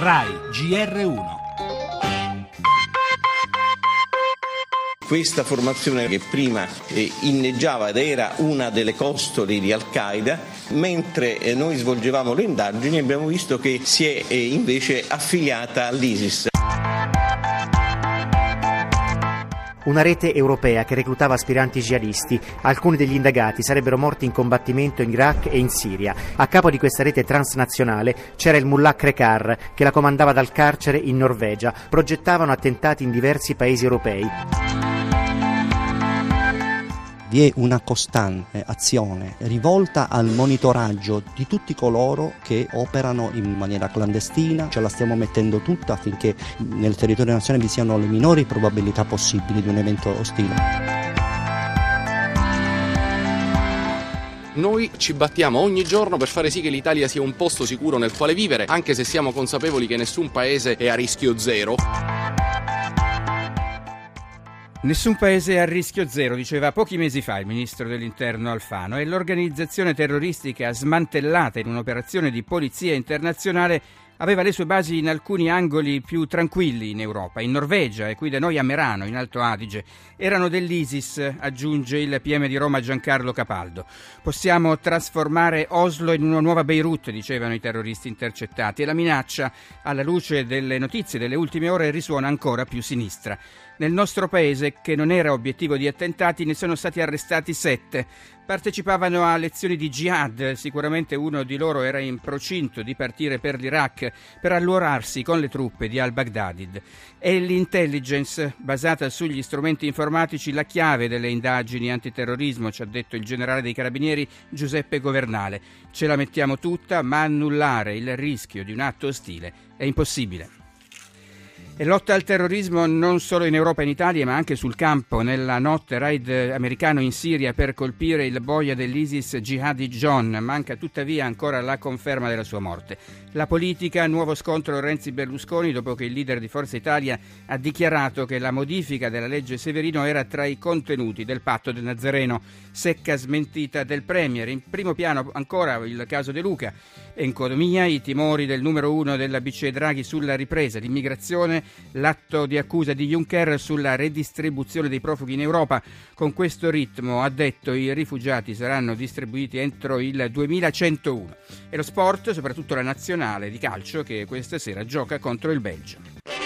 RAI GR1 Questa formazione che prima eh, inneggiava ed era una delle costole di Al-Qaeda, mentre eh, noi svolgevamo le indagini abbiamo visto che si è eh, invece affiliata all'ISIS. Una rete europea che reclutava aspiranti jihadisti. Alcuni degli indagati sarebbero morti in combattimento in Iraq e in Siria. A capo di questa rete transnazionale c'era il mullah Krekar, che la comandava dal carcere in Norvegia. Progettavano attentati in diversi paesi europei vi è una costante azione rivolta al monitoraggio di tutti coloro che operano in maniera clandestina, ce la stiamo mettendo tutta affinché nel territorio nazionale vi siano le minori probabilità possibili di un evento ostile. Noi ci battiamo ogni giorno per fare sì che l'Italia sia un posto sicuro nel quale vivere, anche se siamo consapevoli che nessun paese è a rischio zero. Nessun paese è a rischio zero, diceva pochi mesi fa il ministro dell'interno Alfano, e l'organizzazione terroristica smantellata in un'operazione di polizia internazionale aveva le sue basi in alcuni angoli più tranquilli in Europa, in Norvegia e qui da noi a Merano, in Alto Adige. Erano dell'ISIS, aggiunge il PM di Roma Giancarlo Capaldo. Possiamo trasformare Oslo in una nuova Beirut, dicevano i terroristi intercettati, e la minaccia, alla luce delle notizie delle ultime ore, risuona ancora più sinistra. Nel nostro paese, che non era obiettivo di attentati, ne sono stati arrestati sette. Partecipavano a lezioni di jihad, sicuramente uno di loro era in procinto di partire per l'Iraq per allorarsi con le truppe di al-Baghdadid. È l'intelligence, basata sugli strumenti informatici, la chiave delle indagini antiterrorismo, ci ha detto il generale dei carabinieri Giuseppe Governale. Ce la mettiamo tutta, ma annullare il rischio di un atto ostile è impossibile. E lotta al terrorismo non solo in Europa e in Italia, ma anche sul campo. Nella notte raid americano in Siria per colpire il boia dell'ISIS Jihadi John. Manca tuttavia ancora la conferma della sua morte. La politica, nuovo scontro Renzi-Berlusconi dopo che il leader di Forza Italia ha dichiarato che la modifica della legge Severino era tra i contenuti del patto del Nazareno. Secca smentita del Premier. In primo piano ancora il caso De Luca. Economia, i timori del numero uno della BCE Draghi sulla ripresa, l'immigrazione l'atto di accusa di Juncker sulla redistribuzione dei profughi in Europa. Con questo ritmo, ha detto, i rifugiati saranno distribuiti entro il 2101. E lo sport, soprattutto la nazionale di calcio, che questa sera gioca contro il Belgio.